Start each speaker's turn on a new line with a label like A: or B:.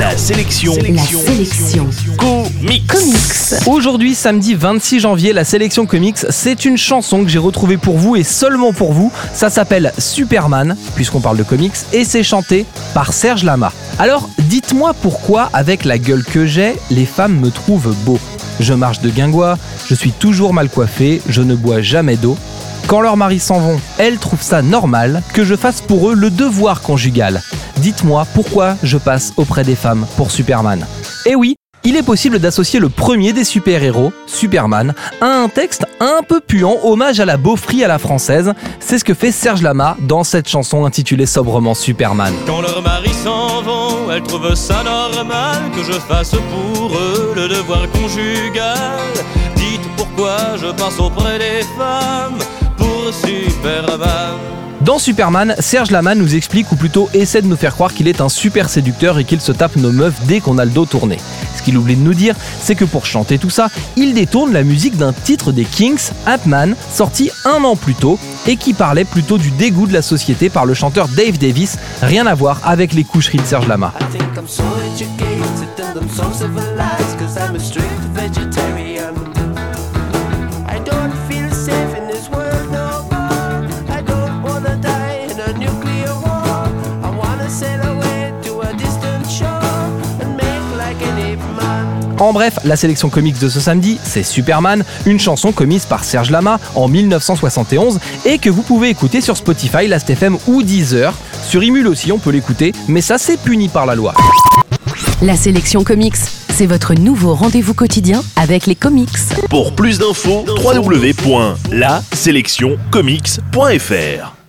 A: La sélection.
B: La sélection.
A: Comics.
B: Comics.
C: Aujourd'hui, samedi 26 janvier, la sélection comics, c'est une chanson que j'ai retrouvée pour vous et seulement pour vous. Ça s'appelle Superman, puisqu'on parle de comics, et c'est chanté par Serge Lama. Alors, dites-moi pourquoi, avec la gueule que j'ai, les femmes me trouvent beau. Je marche de guingois, je suis toujours mal coiffé, je ne bois jamais d'eau. Quand leurs maris s'en vont, elles trouvent ça normal que je fasse pour eux le devoir conjugal. Dites-moi pourquoi je passe auprès des femmes pour Superman. Eh oui, il est possible d'associer le premier des super-héros, Superman, à un texte un peu puant, hommage à la beaufrie à la française. C'est ce que fait Serge Lama dans cette chanson intitulée sobrement Superman.
D: Quand leurs maris s'en vont, elles trouvent ça normal que je fasse pour eux le devoir conjugal. Dites pourquoi je passe auprès des femmes pour Superman.
C: Dans Superman, Serge Lama nous explique ou plutôt essaie de nous faire croire qu'il est un super séducteur et qu'il se tape nos meufs dès qu'on a le dos tourné. Ce qu'il oublie de nous dire, c'est que pour chanter tout ça, il détourne la musique d'un titre des Kings, Ant-Man, sorti un an plus tôt et qui parlait plutôt du dégoût de la société par le chanteur Dave Davis, rien à voir avec les coucheries de Serge Lama. En bref, la sélection comics de ce samedi, c'est Superman, une chanson commise par Serge Lama en 1971 et que vous pouvez écouter sur Spotify, Last.fm ou Deezer. Sur Imul aussi, on peut l'écouter, mais ça c'est puni par la loi.
B: La sélection comics, c'est votre nouveau rendez-vous quotidien avec les comics.
A: Pour plus d'infos, www.laselectioncomics.fr